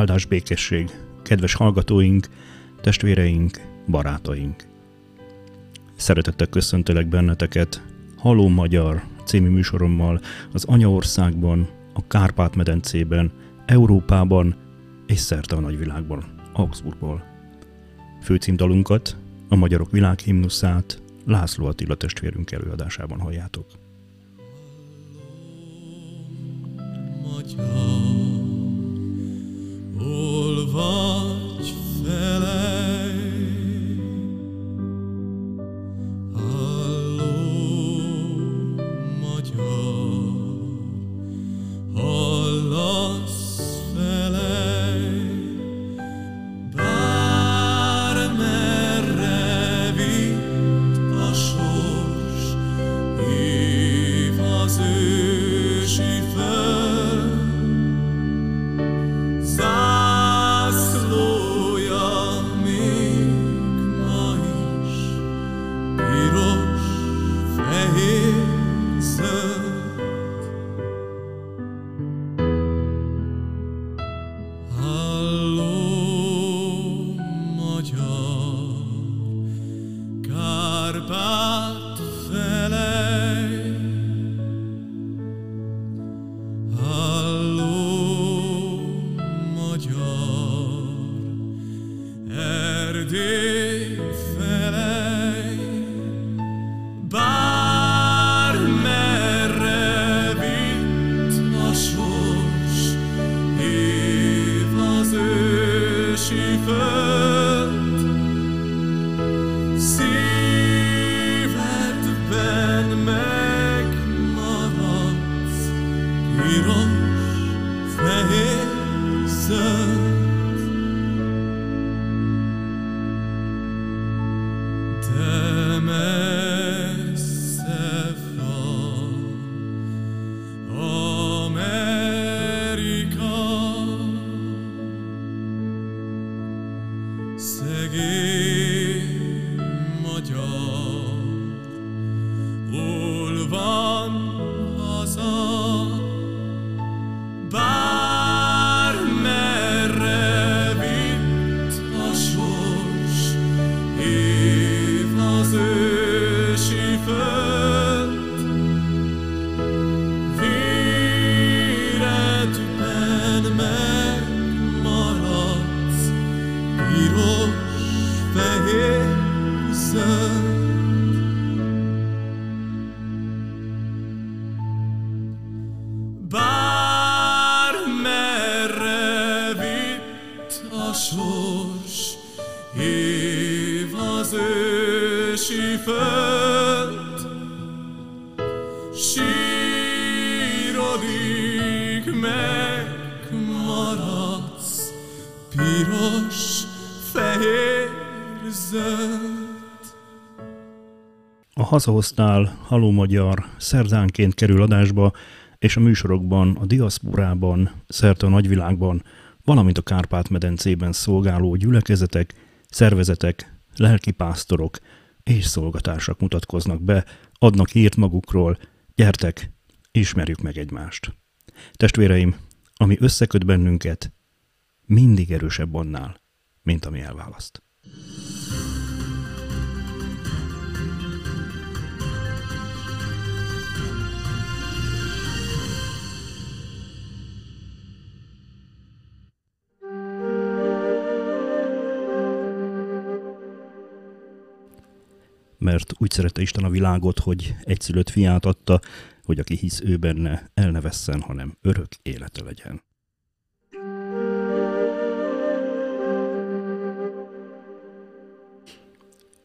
áldás békesség, kedves hallgatóink, testvéreink, barátaink. Szeretettel köszöntelek benneteket Haló Magyar című műsorommal az anyaországban, a Kárpát-medencében, Európában és szerte a nagyvilágban, Augsburgból. Főcímdalunkat, a Magyarok világhimnuszát László Attila testvérünk előadásában halljátok. Magyar, day. 세계 hazahoztál Haló Magyar szerdánként kerül adásba, és a műsorokban, a diaszporában, szerte a nagyvilágban, valamint a Kárpát-medencében szolgáló gyülekezetek, szervezetek, lelkipásztorok és szolgatársak mutatkoznak be, adnak hírt magukról, gyertek, ismerjük meg egymást. Testvéreim, ami összeköt bennünket, mindig erősebb annál, mint ami elválaszt. Mert úgy szerette Isten a világot, hogy egyszülött fiát adta, hogy aki hisz ő benne, el ne vesszen, hanem örök élete legyen.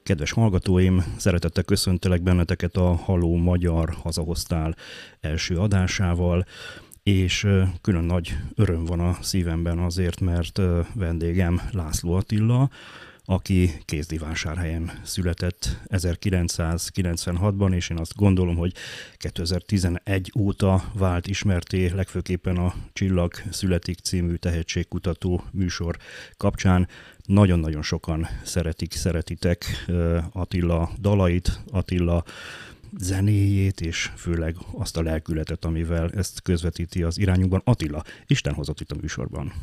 Kedves hallgatóim, szeretettel köszöntelek benneteket a Haló Magyar hazahoztál első adásával, és külön nagy öröm van a szívemben azért, mert vendégem László Attila, aki Kézdivásárhelyen született 1996-ban, és én azt gondolom, hogy 2011 óta vált ismerté, legfőképpen a Csillag születik című tehetségkutató műsor kapcsán. Nagyon-nagyon sokan szeretik, szeretitek Attila dalait, Attila zenéjét, és főleg azt a lelkületet, amivel ezt közvetíti az irányunkban. Attila, Isten hozott itt a műsorban.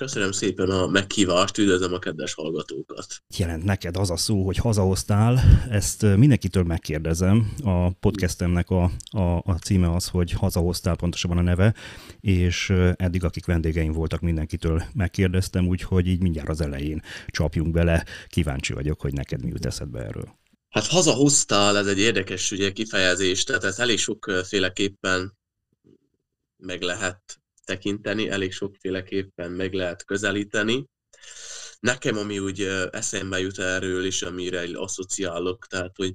Köszönöm szépen a meghívást, üdvözlöm a kedves hallgatókat. Jelent neked az a szó, hogy hazahoztál, ezt mindenkitől megkérdezem. A podcastemnek a, a, a címe az, hogy hazahoztál, pontosabban a neve, és eddig akik vendégeim voltak, mindenkitől megkérdeztem, úgyhogy így mindjárt az elején csapjunk bele. Kíváncsi vagyok, hogy neked mi jut eszedbe erről. Hát hazahoztál, ez egy érdekes ugye, kifejezés, tehát ez elég sokféleképpen meg lehet tekinteni, elég sokféleképpen meg lehet közelíteni. Nekem, ami úgy eszembe jut erről, és amire asszociálok, tehát, hogy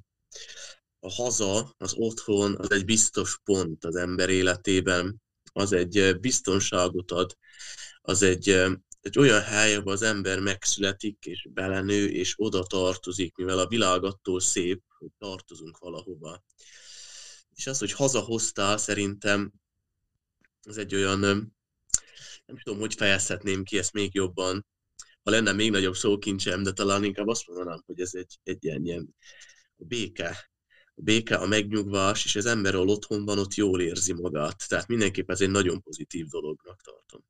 a haza, az otthon, az egy biztos pont az ember életében, az egy biztonságot ad, az egy, egy olyan hely, ahol az ember megszületik, és belenő, és oda tartozik, mivel a világ attól szép, hogy tartozunk valahova. És az, hogy hazahoztál, szerintem ez egy olyan, nem tudom, hogy fejezhetném ki ezt még jobban, ha lenne még nagyobb szókincsem, de talán inkább azt mondanám, hogy ez egy, egy ilyen, ilyen béke, a béke, a megnyugvás, és az ember, ahol otthon van, ott jól érzi magát. Tehát mindenképp ez egy nagyon pozitív dolognak tartom.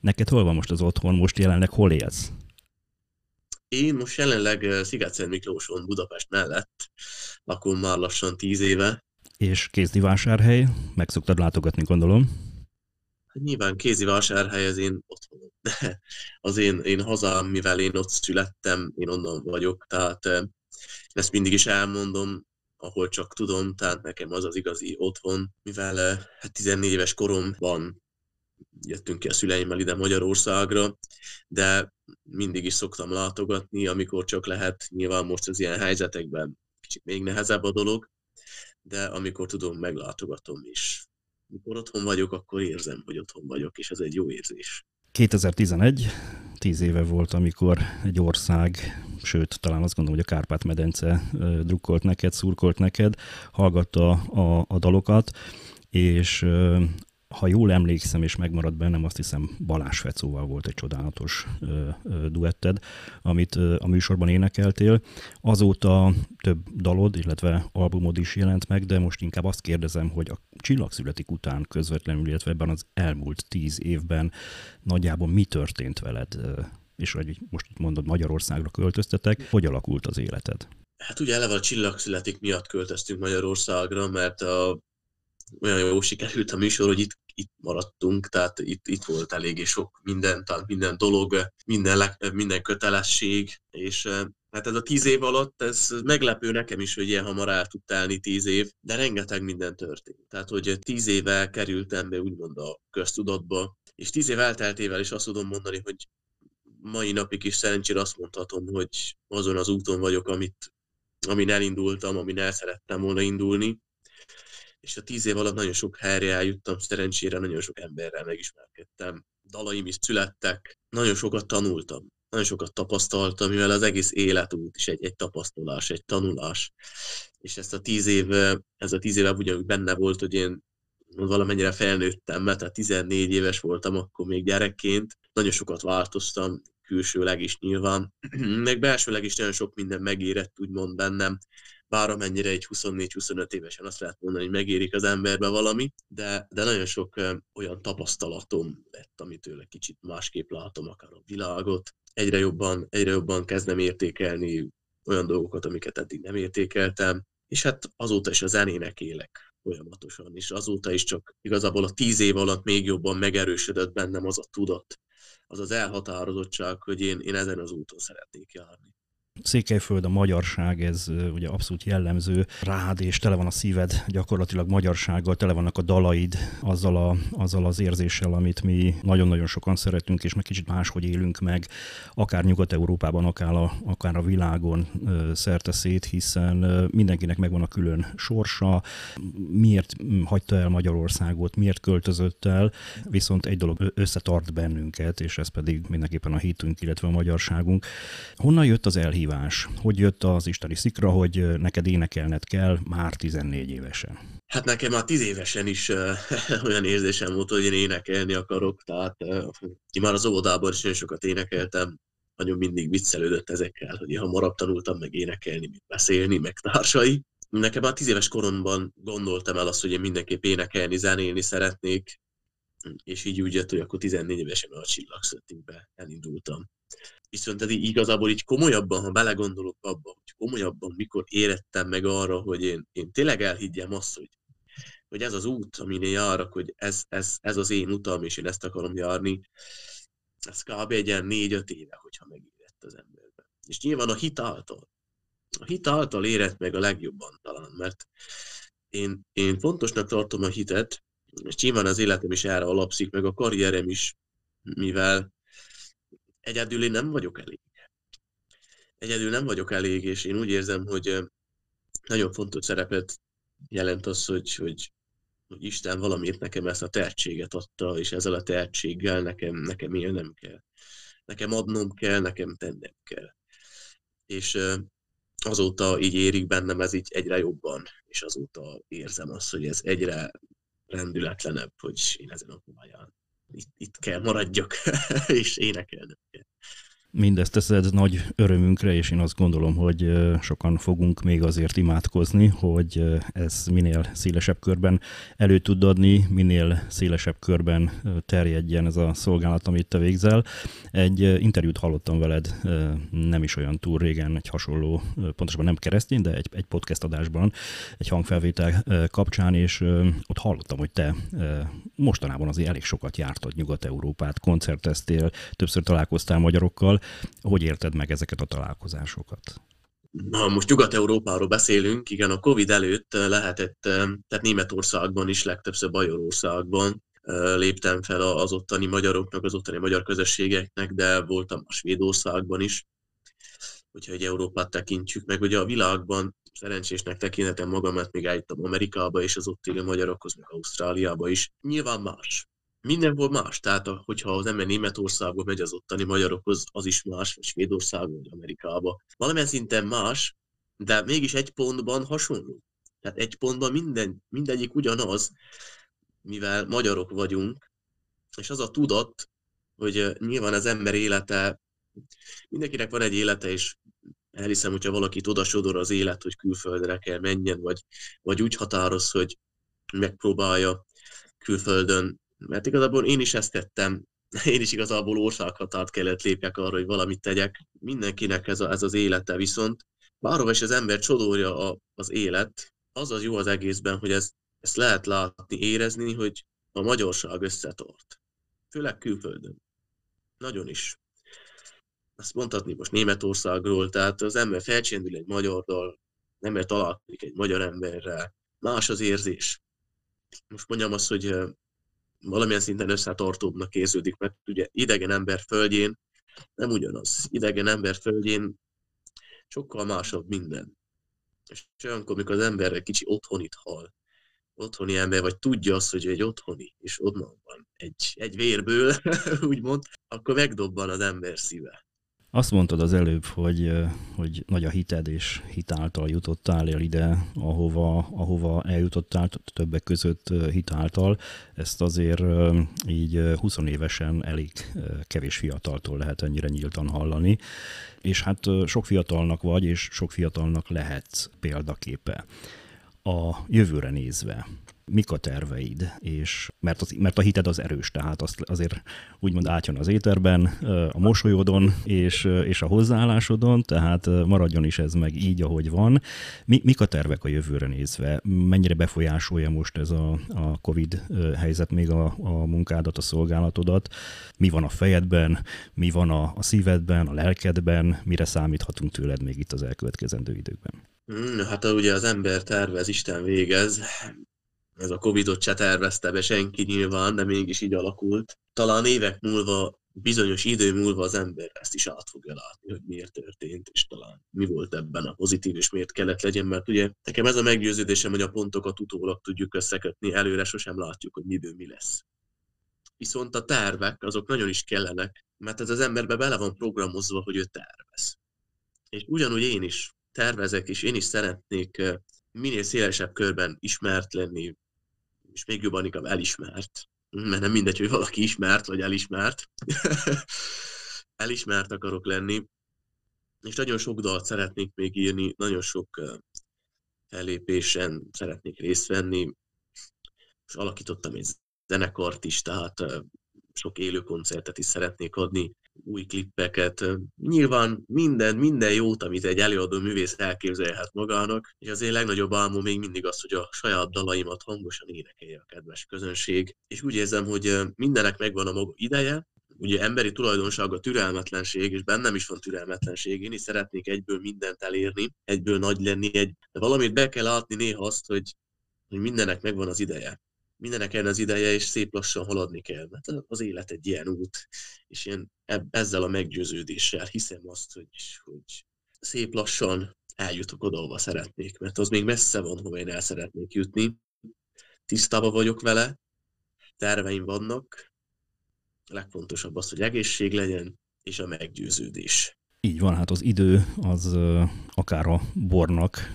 Neked hol van most az otthon? Most jelenleg hol élsz? Én most jelenleg sziget Miklóson, Budapest mellett lakom már lassan tíz éve. És Kézdivásárhely? Meg szoktad látogatni, gondolom? Nyilván kézi vásárhely az én otthonom, de az én, én hazám, mivel én ott születtem, én onnan vagyok, tehát ezt mindig is elmondom, ahol csak tudom, tehát nekem az az igazi otthon, mivel hát 14 éves koromban jöttünk ki a szüleimmel ide Magyarországra, de mindig is szoktam látogatni, amikor csak lehet, nyilván most az ilyen helyzetekben kicsit még nehezebb a dolog, de amikor tudom, meglátogatom is mikor otthon vagyok, akkor érzem, hogy otthon vagyok, és ez egy jó érzés. 2011, tíz éve volt, amikor egy ország, sőt, talán azt gondolom, hogy a Kárpát-medence drukkolt neked, szurkolt neked, hallgatta a, a dalokat, és ha jól emlékszem, és megmaradt bennem, azt hiszem Balázs Fecóval volt egy csodálatos ö, ö, duetted, amit ö, a műsorban énekeltél. Azóta több dalod, illetve albumod is jelent meg, de most inkább azt kérdezem, hogy a Csillagszületik után közvetlenül, illetve ebben az elmúlt tíz évben nagyjából mi történt veled, és hogy most mondod, Magyarországra költöztetek, hogy alakult az életed? Hát ugye eleve a Csillagszületik miatt költöztünk Magyarországra, mert a olyan jó sikerült a műsor, hogy itt, itt maradtunk, tehát itt, itt volt eléggé sok minden, tehát minden dolog, minden, minden kötelesség, és Hát ez a tíz év alatt, ez meglepő nekem is, hogy ilyen hamar el tud telni tíz év, de rengeteg minden történt. Tehát, hogy tíz éve kerültem be úgymond a köztudatba, és tíz év elteltével is azt tudom mondani, hogy mai napig is szerencsére azt mondhatom, hogy azon az úton vagyok, amit, amin elindultam, amin el szerettem volna indulni és a tíz év alatt nagyon sok helyre eljuttam, szerencsére nagyon sok emberrel megismerkedtem, dalaim is születtek, nagyon sokat tanultam, nagyon sokat tapasztaltam, mivel az egész életút is egy, egy tapasztalás, egy tanulás. És ezt a tíz év, ez a tíz éve ugyanúgy benne volt, hogy én valamennyire felnőttem, mert tehát 14 éves voltam akkor még gyerekként, nagyon sokat változtam, külsőleg is nyilván, meg belsőleg is nagyon sok minden megérett úgymond bennem, bár amennyire egy 24-25 évesen azt lehet mondani, hogy megérik az emberbe valami, de, de nagyon sok olyan tapasztalatom lett, amitől egy kicsit másképp látom akár a világot. Egyre jobban, egyre jobban kezdem értékelni olyan dolgokat, amiket eddig nem értékeltem, és hát azóta is a zenének élek folyamatosan, és azóta is csak igazából a tíz év alatt még jobban megerősödött bennem az a tudat, az az elhatározottság, hogy én, én ezen az úton szeretnék járni. Székelyföld, a magyarság, ez ugye abszolút jellemző rád, és tele van a szíved gyakorlatilag magyarsággal, tele vannak a dalaid azzal, a, azzal az érzéssel, amit mi nagyon-nagyon sokan szeretünk, és meg kicsit máshogy élünk meg, akár Nyugat-Európában, akár a, akár a világon szerte szét, hiszen mindenkinek megvan a külön sorsa, miért hagyta el Magyarországot, miért költözött el, viszont egy dolog összetart bennünket, és ez pedig mindenképpen a hitünk, illetve a magyarságunk. Honnan jött az elhívás? Kihívás? Hogy jött az isteni szikra, hogy neked énekelned kell már 14 évesen? Hát nekem már 10 évesen is uh, olyan érzésem volt, hogy én énekelni akarok, tehát uh, én már az óvodában is nagyon sokat énekeltem, nagyon mindig viccelődött ezekkel, hogy én hamarabb tanultam meg énekelni, meg beszélni, meg társai. Nekem már 10 éves koromban gondoltam el azt, hogy én mindenképp énekelni, zenélni szeretnék, és így úgy jött, hogy akkor 14 évesen a csillagszöttingbe elindultam. Viszont ez így igazából így komolyabban, ha belegondolok abba, hogy komolyabban mikor érettem meg arra, hogy én, én tényleg elhiggyem azt, hogy, hogy ez az út, amin én járok, hogy ez, ez, ez az én utam, és én ezt akarom járni, ez kb. egy ilyen négy-öt éve, hogyha megérett az emberben. És nyilván a hit által. A hit által érett meg a legjobban talán, mert én, én fontosnak tartom a hitet, és nyilván az életem is erre alapszik, meg a karrierem is, mivel egyedül én nem vagyok elég. Egyedül nem vagyok elég, és én úgy érzem, hogy nagyon fontos szerepet jelent az, hogy, hogy, hogy Isten valamiért nekem ezt a tehetséget adta, és ezzel a tehetséggel nekem, nekem élnem kell. Nekem adnom kell, nekem tennem kell. És azóta így érik bennem ez így egyre jobban, és azóta érzem azt, hogy ez egyre rendületlenebb, hogy én ezen a pályán itt, itt kell maradjak, és énekelnem kell. Mindezt teszed nagy örömünkre, és én azt gondolom, hogy sokan fogunk még azért imádkozni, hogy ez minél szélesebb körben elő tud adni, minél szélesebb körben terjedjen ez a szolgálat, amit te végzel. Egy interjút hallottam veled nem is olyan túl régen, egy hasonló, pontosabban nem keresztény, de egy, egy podcast adásban, egy hangfelvétel kapcsán, és ott hallottam, hogy te mostanában azért elég sokat jártad Nyugat-Európát, koncerteztél, többször találkoztál magyarokkal, hogy érted meg ezeket a találkozásokat? Ha most Nyugat-Európáról beszélünk, igen, a Covid előtt lehetett, tehát Németországban is, legtöbbször Bajorországban léptem fel az ottani magyaroknak, az ottani magyar közösségeknek, de voltam a Svédországban is, hogyha egy Európát tekintjük meg. Ugye a világban szerencsésnek tekintem magam, mert még eljutottam Amerikába, és az ott élő magyarokhoz, meg Ausztráliába is. Nyilván más mindenhol más. Tehát, hogyha az ember Németországba megy az ottani magyarokhoz, az is más, vagy Svédországba, vagy Amerikába. Valamilyen szinten más, de mégis egy pontban hasonló. Tehát egy pontban minden, mindegyik ugyanaz, mivel magyarok vagyunk, és az a tudat, hogy nyilván az ember élete, mindenkinek van egy élete, és elhiszem, hogyha valakit oda sodor az élet, hogy külföldre kell menjen, vagy, vagy úgy határoz, hogy megpróbálja külföldön mert igazából én is ezt tettem, én is igazából országhatárt kellett lépjek arra, hogy valamit tegyek. Mindenkinek ez, a, ez az élete viszont, bárhova is az ember csodolja a, az élet, az az jó az egészben, hogy ez, ezt lehet látni, érezni, hogy a magyarság összetart. Főleg külföldön. Nagyon is. Azt mondhatni most Németországról, tehát az ember felcsendül egy magyarral, ember találkozik egy magyar emberrel, más az érzés. Most mondjam azt, hogy valamilyen szinten összetartóbbnak érződik, mert ugye idegen ember földjén nem ugyanaz. Idegen ember földjén sokkal másabb minden. És olyankor, amikor az ember egy kicsi otthonit hal, otthoni ember, vagy tudja azt, hogy egy otthoni, és onnan van egy, egy vérből, úgymond, akkor megdobban az ember szíve. Azt mondtad az előbb, hogy, hogy nagy a hited, és hitáltal jutottál el ide, ahova, ahova eljutottál, többek között hitáltal. Ezt azért így 20 évesen elég kevés fiataltól lehet ennyire nyíltan hallani. És hát sok fiatalnak vagy, és sok fiatalnak lehetsz példaképe. A jövőre nézve, mik a terveid, és mert, az, mert a hited az erős, tehát azt azért úgymond átjön az éterben, a mosolyodon és, és a hozzáállásodon, tehát maradjon is ez meg így, ahogy van. Mi, mik a tervek a jövőre nézve? Mennyire befolyásolja most ez a, a COVID helyzet még a, a munkádat, a szolgálatodat? Mi van a fejedben, mi van a, a szívedben, a lelkedben, mire számíthatunk tőled még itt az elkövetkezendő időkben? Hmm, hát ugye az ember tervez, Isten végez ez a Covid-ot se tervezte be senki nyilván, de mégis így alakult. Talán évek múlva, bizonyos idő múlva az ember ezt is át fogja látni, hogy miért történt, és talán mi volt ebben a pozitív, és miért kellett legyen, mert ugye nekem ez a meggyőződésem, hogy a pontokat utólag tudjuk összekötni, előre sosem látjuk, hogy miből mi lesz. Viszont a tervek, azok nagyon is kellenek, mert ez az emberbe bele van programozva, hogy ő tervez. És ugyanúgy én is tervezek, és én is szeretnék eh, minél szélesebb körben ismert lenni, és még jobban inkább elismert, mert nem mindegy, hogy valaki ismert vagy elismert. elismert akarok lenni, és nagyon sok dalt szeretnék még írni, nagyon sok fellépésen szeretnék részt venni, és alakítottam egy zenekart is, tehát sok élő koncertet is szeretnék adni, új klippeket. Nyilván minden, minden jót, amit egy előadó művész elképzelhet magának, és az én legnagyobb álmom még mindig az, hogy a saját dalaimat hangosan énekelje a kedves közönség. És úgy érzem, hogy mindenek megvan a maga ideje, ugye emberi tulajdonság a türelmetlenség, és bennem is van türelmetlenség, én is szeretnék egyből mindent elérni, egyből nagy lenni, egy, de valamit be kell látni néha azt, hogy, hogy mindenek megvan az ideje mindenek az ideje, és szép lassan haladni kell, mert az élet egy ilyen út, és én ezzel a meggyőződéssel hiszem azt, hogy, hogy szép lassan eljutok oda, ahova szeretnék, mert az még messze van, hova én el szeretnék jutni. Tisztában vagyok vele, terveim vannak, a legfontosabb az, hogy egészség legyen, és a meggyőződés. Így van, hát az idő az akár a bornak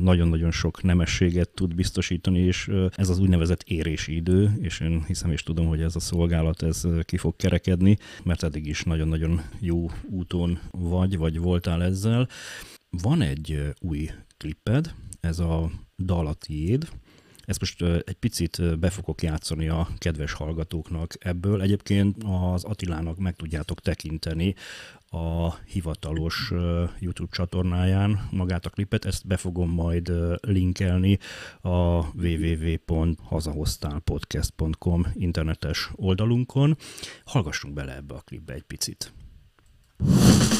nagyon-nagyon sok nemességet tud biztosítani, és ez az úgynevezett érési idő, és én hiszem és tudom, hogy ez a szolgálat ez ki fog kerekedni, mert eddig is nagyon-nagyon jó úton vagy, vagy voltál ezzel. Van egy új klipped, ez a dal a tiéd, ezt most egy picit be fogok játszani a kedves hallgatóknak ebből. Egyébként az Attilának meg tudjátok tekinteni a hivatalos YouTube csatornáján magát a klipet, ezt be fogom majd linkelni a www.hazahoztálpodcast.com internetes oldalunkon. Hallgassunk bele ebbe a klipbe egy picit. hallották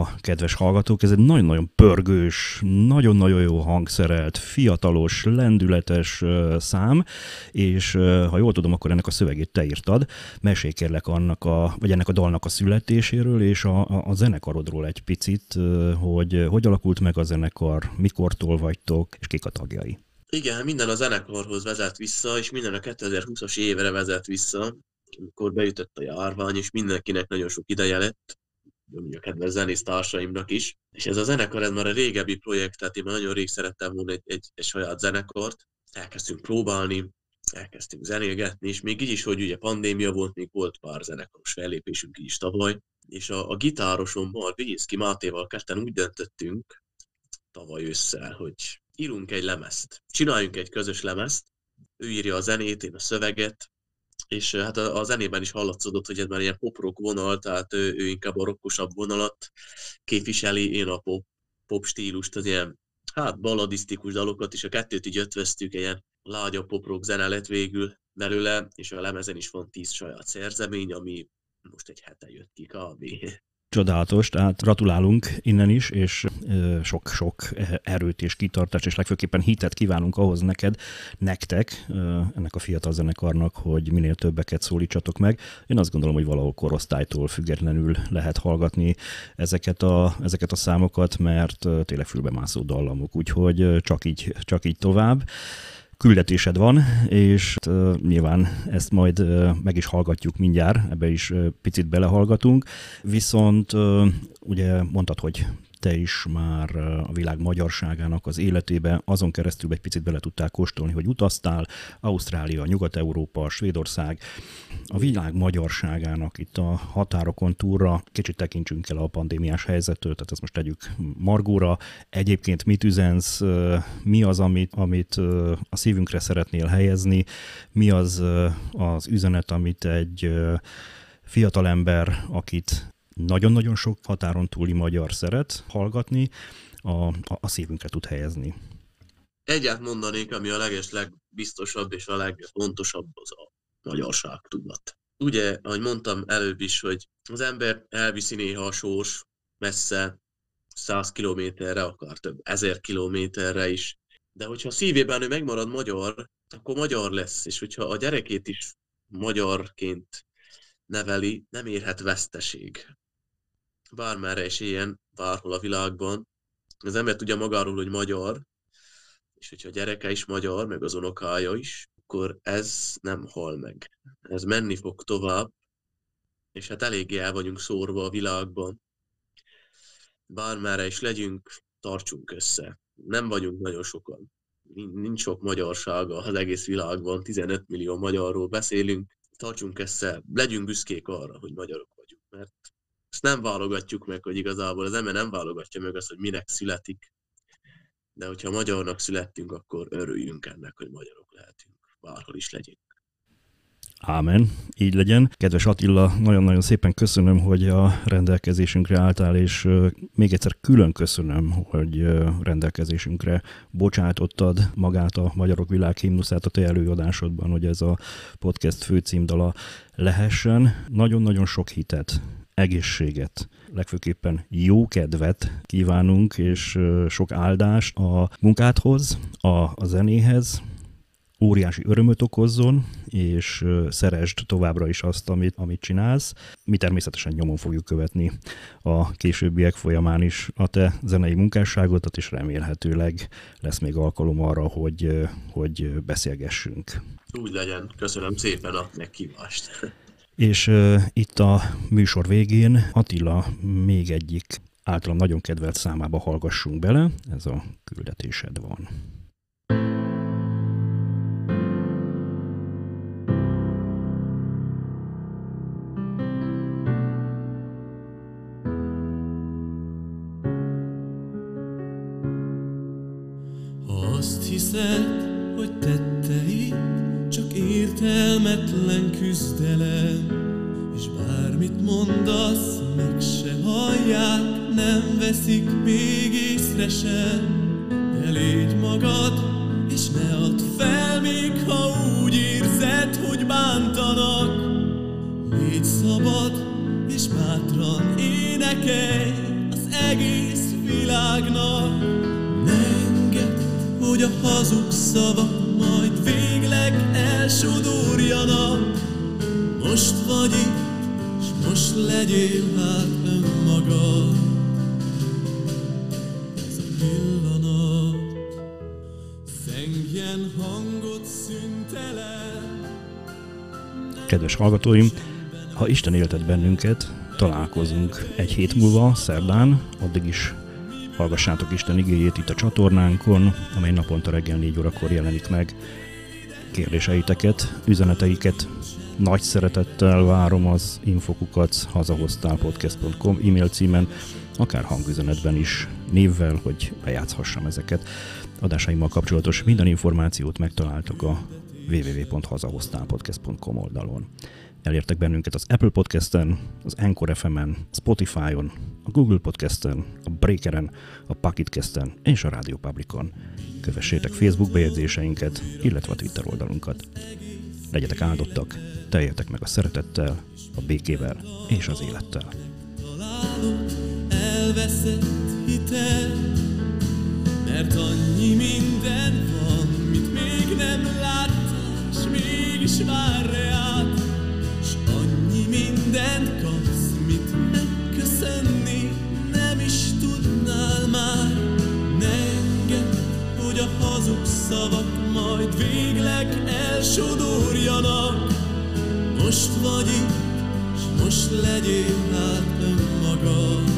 a kedves hallgatók, ez egy nagyon-nagyon pörgős, nagyon-nagyon jó hangszerelt, fiatalos, lendületes szám, és ha jól tudom, akkor ennek a szövegét te írtad. Mesélj kérlek annak a, vagy ennek a dalnak a születéséről, és a, a, a zenekarodról egy picit, hogy hogy alakult meg a zenekar, mikortól vagytok, és kik a tagjai. Igen, minden a zenekarhoz vezet vissza, és minden a 2020-as évre vezet vissza, amikor beütött a járvány, és mindenkinek nagyon sok ideje lett a kedves zenész társaimnak is. És ez a zenekar, ez már a régebbi projekt, tehát én már nagyon rég szerettem volna egy, egy, egy saját zenekart. Elkezdtünk próbálni, elkezdtünk zenélgetni, és még így is, hogy ugye pandémia volt, még volt pár zenekaros fellépésünk is tavaly, és a, a gitárosommal, Vigyészki Mátéval ketten úgy döntöttünk tavaly ősszel, hogy írunk egy lemezt, csináljunk egy közös lemezt, ő írja a zenét, én a szöveget, és hát a, a zenében is hallatszódott, hogy ez már ilyen pop-rock vonal, tehát ő, ő inkább a rockosabb vonalat képviseli, én a pop, pop stílust, az ilyen hát balladisztikus dalokat, és a kettőt így ötvöztük, ilyen lágya pop-rock zene lett végül belőle, és a lemezen is van tíz saját szerzemény, ami most egy hete jött ki kb. Csodálatos, tehát gratulálunk innen is, és sok-sok erőt és kitartást, és legfőképpen hitet kívánunk ahhoz neked, nektek, ennek a fiatal zenekarnak, hogy minél többeket szólítsatok meg. Én azt gondolom, hogy valahol korosztálytól függetlenül lehet hallgatni ezeket a, ezeket a számokat, mert tényleg fülbemászó dallamok, úgyhogy csak így, csak így tovább küldetésed van, és uh, nyilván ezt majd uh, meg is hallgatjuk mindjárt, ebbe is uh, picit belehallgatunk, viszont uh, ugye mondtad, hogy te is már a világ magyarságának az életébe. Azon keresztül egy picit bele tudtál kóstolni, hogy utaztál, Ausztrália, Nyugat-Európa, Svédország, a világ magyarságának itt a határokon túlra, kicsit tekintsünk el a pandémiás helyzettől, tehát ezt most tegyük Margóra. Egyébként mit üzensz, mi az, amit, amit a szívünkre szeretnél helyezni, mi az az üzenet, amit egy fiatalember, akit nagyon-nagyon sok határon túli magyar szeret hallgatni, a, a szívünkre tud helyezni. Egyet mondanék, ami a leges legbiztosabb és a legfontosabb, az a magyarság tudat. Ugye, ahogy mondtam előbb is, hogy az ember elviszi néha a sors messze, száz kilométerre, akár több ezer kilométerre is, de hogyha szívében ő megmarad magyar, akkor magyar lesz, és hogyha a gyerekét is magyarként neveli, nem érhet veszteség. Bármerre is ilyen, bárhol a világban. Az ember tudja magáról, hogy magyar, és hogyha a gyereke is magyar, meg az unokája is, akkor ez nem hal meg. Ez menni fog tovább, és hát eléggé el vagyunk szórva a világban. Bármerre is legyünk, tartsunk össze. Nem vagyunk nagyon sokan. Nincs sok magyarsága az egész világban, 15 millió magyarról beszélünk. Tartsunk össze, legyünk büszkék arra, hogy magyarok vagyunk, mert ezt nem válogatjuk meg, hogy igazából az ember nem válogatja meg azt, hogy minek születik, de hogyha magyarnak születtünk, akkor örüljünk ennek, hogy magyarok lehetünk, bárhol is legyünk. Ámen, így legyen. Kedves Attila, nagyon-nagyon szépen köszönöm, hogy a rendelkezésünkre álltál, és még egyszer külön köszönöm, hogy rendelkezésünkre bocsátottad magát a Magyarok Világ himnuszát a te előadásodban, hogy ez a podcast főcímdala lehessen. Nagyon-nagyon sok hitet, egészséget, legfőképpen jó kedvet kívánunk, és sok áldást a munkádhoz, a, a zenéhez, óriási örömöt okozzon, és szeresd továbbra is azt, amit, amit csinálsz. Mi természetesen nyomon fogjuk követni a későbbiek folyamán is a te zenei munkásságodat, és remélhetőleg lesz még alkalom arra, hogy, hogy beszélgessünk. Úgy legyen. Köszönöm szépen a meghívást. És uh, itt a műsor végén Attila még egyik általam nagyon kedvelt számába hallgassunk bele, ez a küldetésed van. Azt hiszed, értelmetlen küzdelem, és bármit mondasz, meg se hallják, nem veszik még észre sem. De légy magad, és ne add fel, még ha úgy érzed, hogy bántanak. Légy szabad, és bátran énekelj az egész világnak. Ne engedd, hogy a hazug szavak elsodorjanak. Most vagy itt, és most legyél hát önmagad. Ez a pillanat, zengjen hangot szüntelen. Kedves hallgatóim, ha Isten éltet bennünket, találkozunk egy hét múlva, szerdán, addig is Hallgassátok Isten igéjét itt a csatornánkon, amely naponta reggel 4 órakor jelenik meg. Kérdéseiteket, üzeneteiket nagy szeretettel várom az infokukat hazahoztálpodcast.com e-mail címen, akár hangüzenetben is névvel, hogy bejátszhassam ezeket. Adásaimmal kapcsolatos minden információt megtaláltok a www.hazahoztálpodcast.com oldalon. Elértek bennünket az Apple Podcast-en, az Anchor FM-en, Spotify-on, a Google Podcast-en, a Breakeren, a Pocketcast-en és a Radio Publicon. Kövessétek Facebook bejegyzéseinket, illetve a Twitter oldalunkat. Legyetek áldottak, teljetek meg a szeretettel, a békével és az élettel. Elveszett hitel, mert annyi minden van, mit még nem láttál, s mégis vár reát, mindent kapsz, mit megköszönni nem is tudnál már. Ne engedd, hogy a hazug szavak majd végleg elsodorjanak. Most vagy itt, most legyél hát önmagad.